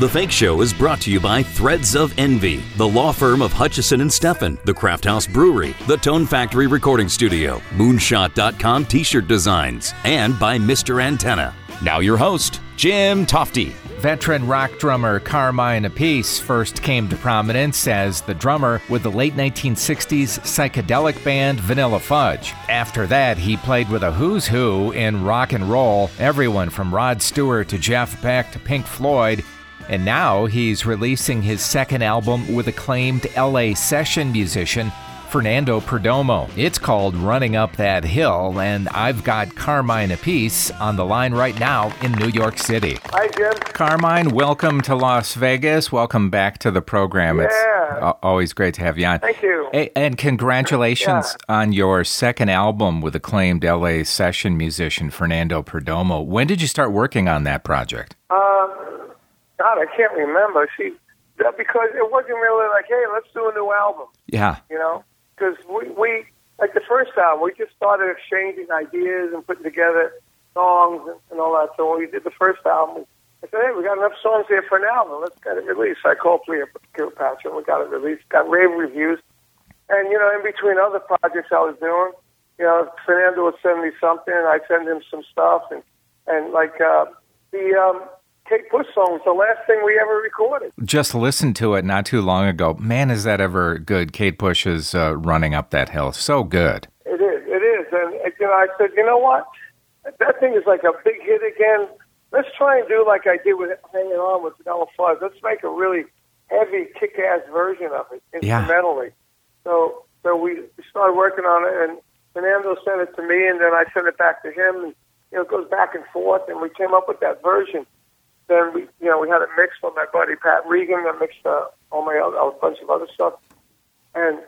The Fake Show is brought to you by Threads of Envy, the law firm of Hutchison and Steffen, the Craft House Brewery, the Tone Factory Recording Studio, Moonshot.com T-shirt designs, and by Mr. Antenna. Now your host, Jim Tofte. Veteran rock drummer Carmine Appice first came to prominence as the drummer with the late 1960s psychedelic band Vanilla Fudge. After that, he played with a who's who in rock and roll, everyone from Rod Stewart to Jeff Beck to Pink Floyd. And now he's releasing his second album with acclaimed LA session musician Fernando Perdomo. It's called Running Up That Hill, and I've got Carmine Appice on the line right now in New York City. Hi, Jim. Carmine, welcome to Las Vegas. Welcome back to the program. Yeah. It's always great to have you on. Thank you. And congratulations Yeah. on your second album with acclaimed LA session musician Fernando Perdomo. When did you start working on that project? Uh, God, I can't remember. See, that- because it wasn't really like, hey, let's do a new album, Yeah. you know? Because we, we, like the first album, we just started exchanging ideas and putting together songs and, and all that. So when we did the first album, I said, hey, we got enough songs here for an album. Let's get it released. I called Cleopatra and we got it released, got rave reviews. And, you know, in between other projects I was doing, you know, Fernando would send me something, and I'd send him some stuff. And, and like, uh, the um, Kate Bush song was the last thing we ever recorded. Just listened to it not too long ago. Man, is that ever good? Kate Bush is uh, running up that hill. So good. It is, it is. And, you know, I said, you know what? That thing is like a big hit again. Let's try and do like I did with Hanging On with Vanilla Fudge. Let's make a really heavy, kick-ass version of it Yeah. instrumentally. So, so we we started working on it, and Fernando sent it to me, and then I sent it back to him, and you know, it goes back and forth, and we came up with that version. Then we, you know, we had it mixed by my buddy Pat Regan, that mixed uh, all my other, a bunch of other stuff, and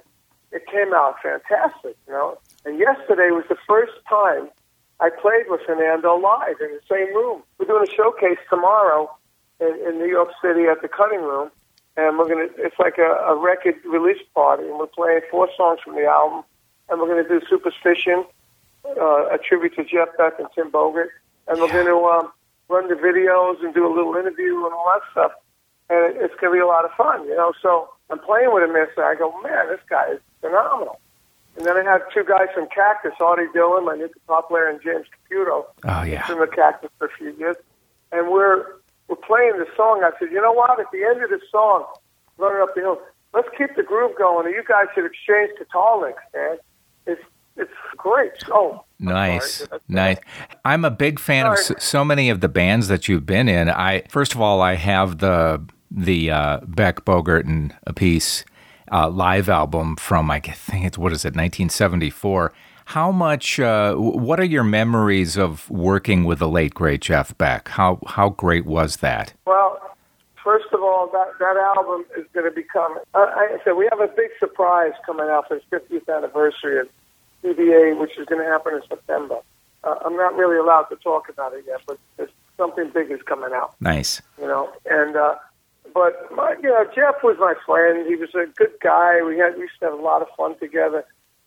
it came out fantastic, you know. And yesterday was the first time I played with Fernando live in the same room. We're doing a showcase tomorrow in, in New York City at the Cutting Room, and we're gonna. It's like a, a record release party, and we're playing four songs from the album, and we're gonna do Superstition, uh, a tribute to Jeff Beck and Tim Bogert, and we're gonna um, run the videos and do a little interview and all that stuff, and it, it's gonna be a lot of fun, you know. So I'm playing with him yesterday. I go, man, this guy is phenomenal. And then I had two guys from Cactus, Audie Dillon, my new guitar player, and James Caputo Oh, yeah. from the Cactus for a few years. And we're we're playing the song. I said, you know what? At the end of the song, running up the hill, let's keep the groove going. And you guys should exchange guitar licks, man. It's it's great. Oh, Nice, nice. I'm a big fan of Sorry. so, so many of the bands that you've been in. I first of all, I have the the uh, Beck Bogert and Appice uh, live album from I think it's what is it, 1974. How much? Uh, what are your memories of working with the late great Jeff Beck? How how great was that? Well, first of all, that that album is going to become. Uh, I said we have a big surprise coming out for its 50th anniversary of BBA, which is going to happen in September. Uh, I'm not really allowed to talk about it yet, but something big is coming out. Nice. you know. And uh, but my, you know, Jeff was my friend. He was a good guy. We had we used to have a lot of fun together.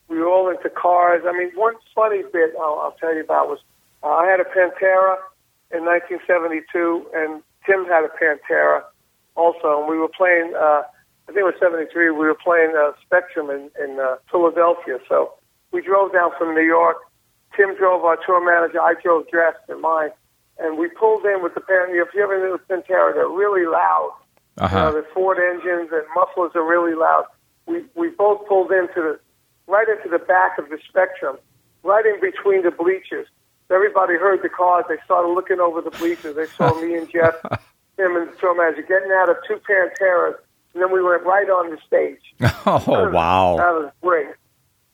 We were all into cars. I mean, one funny bit I'll, I'll tell you about was uh, I had a Pantera in 1972, and Tim had a Pantera also, and we were playing. Uh, I think it was '73. We were playing uh, Spectrum in, in uh, Philadelphia. So we drove down from New York. Tim drove our tour manager. I drove dressed in mine, and we pulled in with the Pantera. If you ever knew Pantera, they're really loud. Uh You know, the Ford engines and mufflers are really loud. We we both pulled into the right into the back of the Spectrum, right in between the bleachers. Everybody heard the cars. They started looking over the bleachers. They saw me and Jeff, him and the tour manager getting out of two Panteras, and then we went right on the stage. Oh wow. That was great.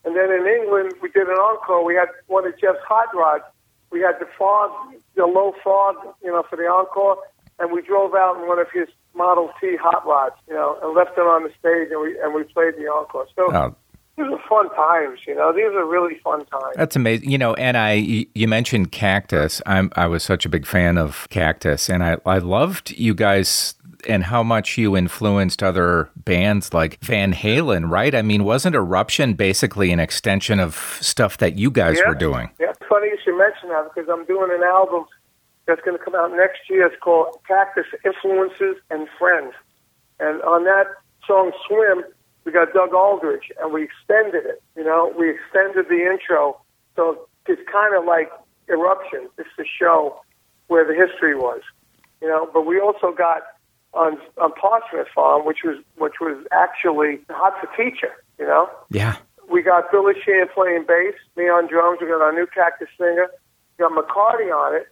And then in England, we did an encore. We had one of Jeff's hot rods. We had the fog, the low fog, you know, for the encore, and we drove out in one of his Model T hot rods, you know, and left it on the stage, and we and we played the encore. So Oh, fun times, you know. These are really fun times. That's amazing. You know, and I, you mentioned Cactus. I'm I was such a big fan of Cactus and I I loved you guys and how much you influenced other bands like Van Halen, right? I mean, wasn't Eruption basically an extension of stuff that you guys Yeah. were doing? Yeah, it's funny you should mention that because I'm doing an album that's going to come out next year. It's called Cactus Influences and Friends. And on that song, Swim, we got Doug Aldrich, and we extended it. You know, we extended the intro. So it's kind of like Eruption. It's the show where the history was. You know, but we also got on on Parchman Farm, which was which was actually hot for teacher. You know. Yeah. We got Billy Sheehan playing bass, me on drums. We got our new Cactus singer. We got McCarty on it,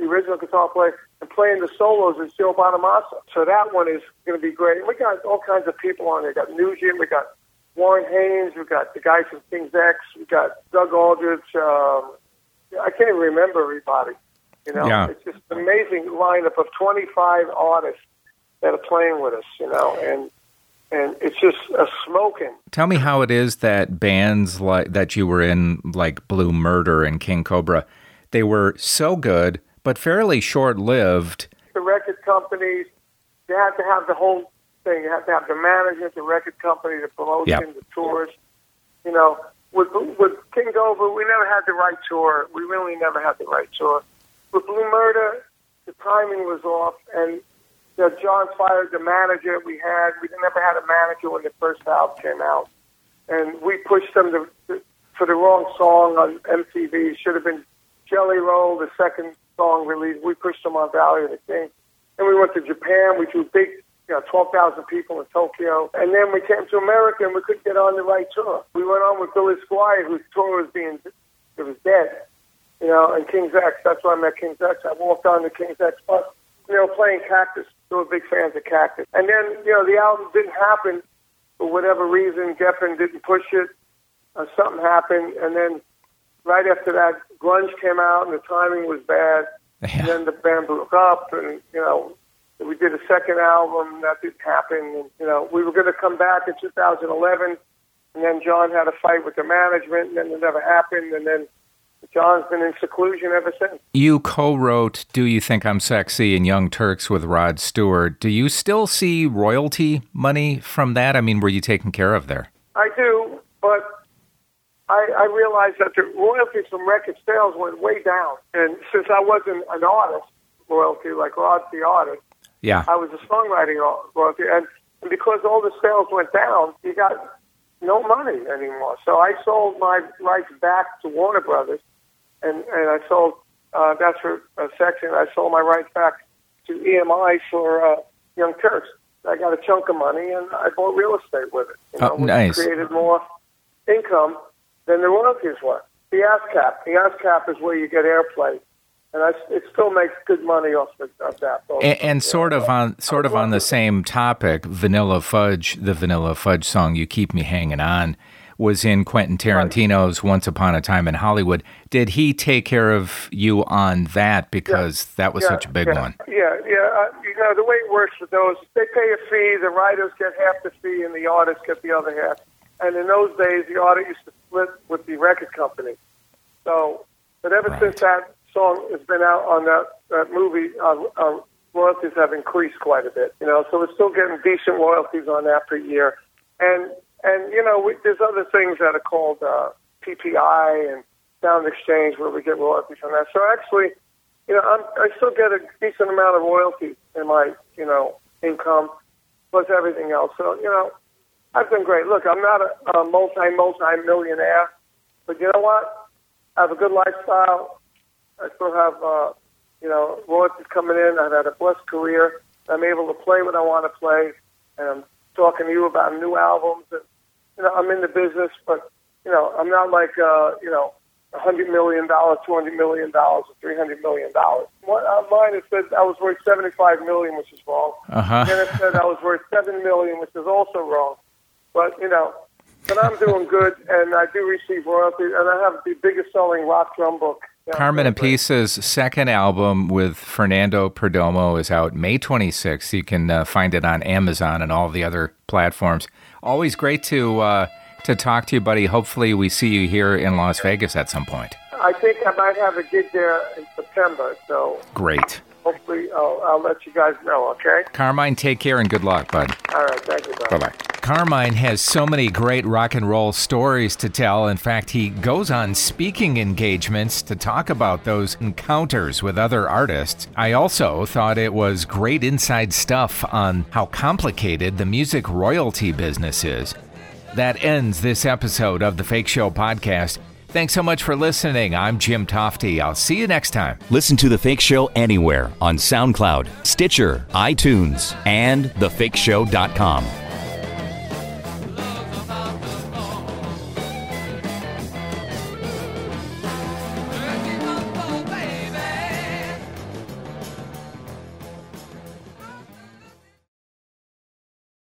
the original guitar player, and playing the solos is Joe Bonamassa. So that one is going to be great. We got all kinds of people on there. We got Nugent, we got Warren Haynes, we got the guy from King's X, we got Doug Aldrich. Um, I can't even remember everybody. You know, Yeah. it's just an amazing lineup of 25 artists that are playing with us. You know, and and it's just a smoking. Tell me how it is that bands like that you were in, like Blue Murder and King Cobra, they were so good but fairly short-lived. the record companies, they have to have the whole thing. You have to have the management, the record company, the promotion, Yeah. the tours. You know, with with King Cobra, we never had the right tour. We really never had the right tour. With Blue Murder, the timing was off, and you know, John fired the manager we had. We never had a manager when the first album came out, and we pushed them to, to, for the wrong song on MTV. It should have been Jelly Roll, the second song released. We pushed them on Valley of the King. Then we went to Japan. We drew big, you know, 12,000 people in Tokyo. And then we came to America and we couldn't get on the right tour. We went on with Billy Squier, whose tour was being, it was dead. You know, and King's X. That's why I met King's X. I walked on the King's X bus, you know, playing Cactus. They were big fans of Cactus. And then, you know, the album didn't happen for whatever reason. Geffen didn't push it. Uh, something happened. And then right after that, grunge came out and the timing was bad. And then the band broke up, and you know, we did a second album that didn't happen. And, you know, we were going to come back in 2011, and then John had a fight with the management, and then it never happened. And then John's been in seclusion ever since. You co-wrote "Do You Think I'm Sexy" and "Young Turks" with Rod Stewart. Do you still see royalty money from that? I mean, were you taken care of there? I do, but I, I realized that the royalties from record sales went way down. And since I wasn't an artist royalty like Rod's the artist, Yeah. I was a songwriting royalty, and and because all the sales went down, you got no money anymore. So I sold my rights back to Warner Brothers, and and I sold uh, that's for a section. I sold my rights back to EMI for uh, Young Turks. I got a chunk of money, and I bought real estate with it. You know, Oh, nice. Created more income than the royalties were. The ASCAP, the ASCAP is where you get airplay, and I, it still makes good money off of, of that. And, and sort of on sort of on the same topic, Vanilla Fudge, the Vanilla Fudge song "You Keep Me Hanging On," was in Quentin Tarantino's Once Upon a Time in Hollywood. Did he take care of you on that because that was Yeah, such a big yeah, one? Yeah, yeah. Uh, you know, the way it works with those, they pay a fee. The writers get half the fee, and the artists get the other half. And in those days, the artist used to split with the record company. So, but ever Right. since that song has been out on that that movie, uh, uh, royalties have increased quite a bit. You know, so we're still getting decent royalties on that per year. And and you know, we, there's other things that are called uh, PPI and Sound Exchange where we get royalties on that. So actually, you know, I'm, I still get a decent amount of royalties in my, you know, income plus everything else. So, you know, I've done great. Look, I'm not a, a multi, multi millionaire, but you know what? I have a good lifestyle. I still have, uh, you know, royalties coming in. I've had a blessed career. I'm able to play what I want to play, and I'm talking to you about new albums. And, you know, I'm in the business, but, you know, I'm not like, uh, you know, a $100 million, $200 million, or $300 million. What, uh, mine it said I was worth 75 million, which is wrong. Uh huh. Then it said I was worth 7 million, which is also wrong. But, you know, but I'm doing good, and I do receive royalties, and I have the biggest selling rock drum book. You know, Carmen and Pisa's second album with Fernando Perdomo is out May 26th. You can uh, find it on Amazon and all the other platforms. Always great to uh, to talk to you, buddy. Hopefully, we see you here in Las Vegas at some point. I think I might have a gig there in September, so Great. Hopefully I'll, I'll let you guys know, okay? Carmine, take care and good luck, bud. All right, thank you, brother. Bye bye. Carmine has so many great rock and roll stories to tell. In fact, he goes on speaking engagements to talk about those encounters with other artists. I also thought it was great inside stuff on how complicated the music royalty business is. That ends this episode of the Fake Show podcast. Thanks so much for listening. I'm Jim Tofte. I'll see you next time. Listen to The Fake Show anywhere on SoundCloud, Stitcher, iTunes, and thefakeshow.com.